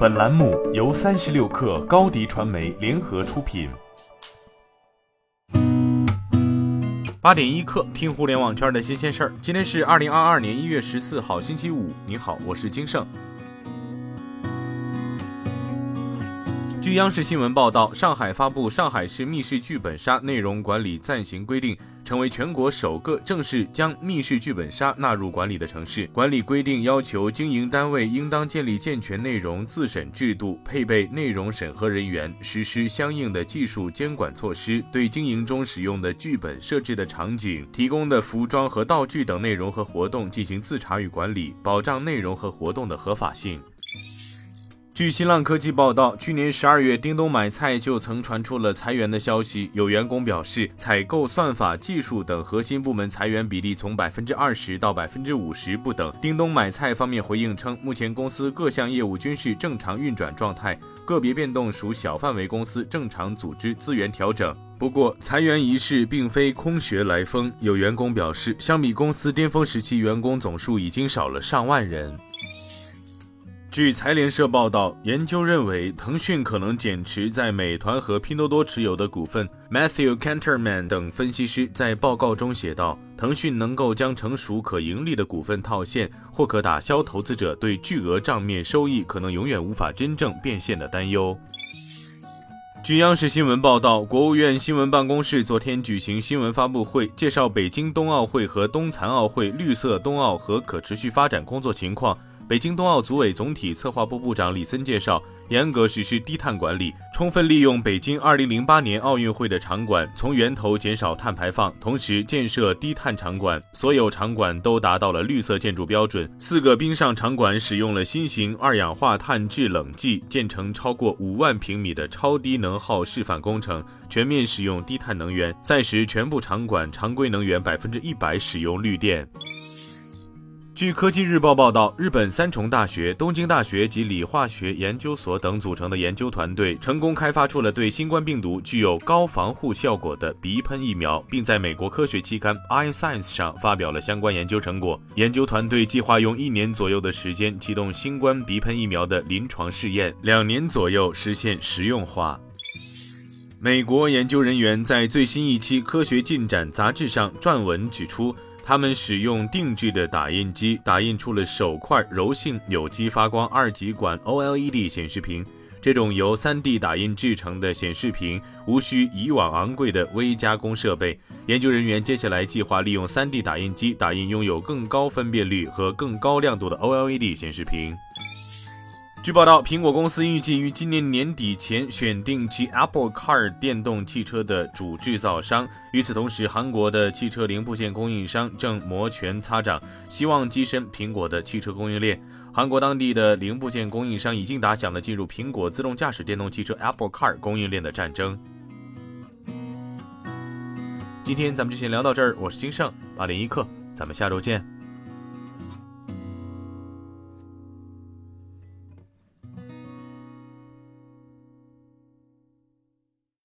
本栏目由三十六氪高低传媒联合出品。八点一刻，听互联网圈的新鲜事儿。今天是二零二二年一月十四号，星期五。你好，我是金盛。据央视新闻报道，上海发布《上海市密室剧本杀内容管理暂行规定》。成为全国首个正式将密室剧本杀纳入管理的城市。管理规定要求经营单位应当建立健全内容自审制度，配备内容审核人员，实施相应的技术监管措施，对经营中使用的剧本设置的场景、提供的服装和道具等内容和活动进行自查与管理，保障内容和活动的合法性。据新浪科技报道，去年十二月，叮咚买菜就曾传出了裁员的消息。有员工表示，采购、算法、技术等核心部门裁员比例从百分之二十到百分之五十不等。叮咚买菜方面回应称，目前公司各项业务均是正常运转状态，个别变动属小范围公司正常组织资源调整。不过，裁员一事并非空穴来风。有员工表示，相比公司巅峰时期，员工总数已经少了上万人。据财联社报道，研究认为腾讯可能减持在美团和拼多多持有的股份。Matthew Canterman 等分析师在报告中写道：“腾讯能够将成熟可盈利的股份套现，或可打消投资者对巨额账面收益可能永远无法真正变现的担忧。”据央视新闻报道，国务院新闻办公室昨天举行新闻发布会，介绍北京冬奥会和冬残奥会绿色冬奥和可持续发展工作情况。北京冬奥组委总体策划部部长李森介绍，严格实施低碳管理，充分利用北京2008年奥运会的场馆，从源头减少碳排放，同时建设低碳场馆，所有场馆都达到了绿色建筑标准。四个冰上场馆使用了新型二氧化碳制冷剂，建成超过五万平米的超低能耗示范工程，全面使用低碳能源。赛时全部场馆常规能源百分之一百使用绿电。据科技日报报道，日本三重大学、东京大学及理化学研究所等组成的研究团队，成功开发出了对新冠病毒具有高防护效果的鼻喷疫苗，并在美国科学期刊《i Science》上发表了相关研究成果。研究团队计划用一年左右的时间启动新冠鼻喷疫苗的临床试验，两年左右实现实用化。美国研究人员在最新一期《科学进展》杂志上撰文指出。他们使用定制的打印机打印出了首块柔性有机发光二极管 OLED 显示屏。这种由 3D 打印制成的显示屏无需以往昂贵的微加工设备。研究人员接下来计划利用 3D 打印机打印拥有更高分辨率和更高亮度的 OLED 显示屏。据报道，苹果公司预计于今年年底前选定其 Apple Car 电动汽车的主制造商。与此同时，韩国的汽车零部件供应商正摩拳擦掌，希望跻身苹果的汽车供应链。韩国当地的零部件供应商已经打响了进入苹果自动驾驶电动汽车 Apple Car 供应链的战争。今天咱们就先聊到这儿，我是金盛八点一刻，咱们下周见。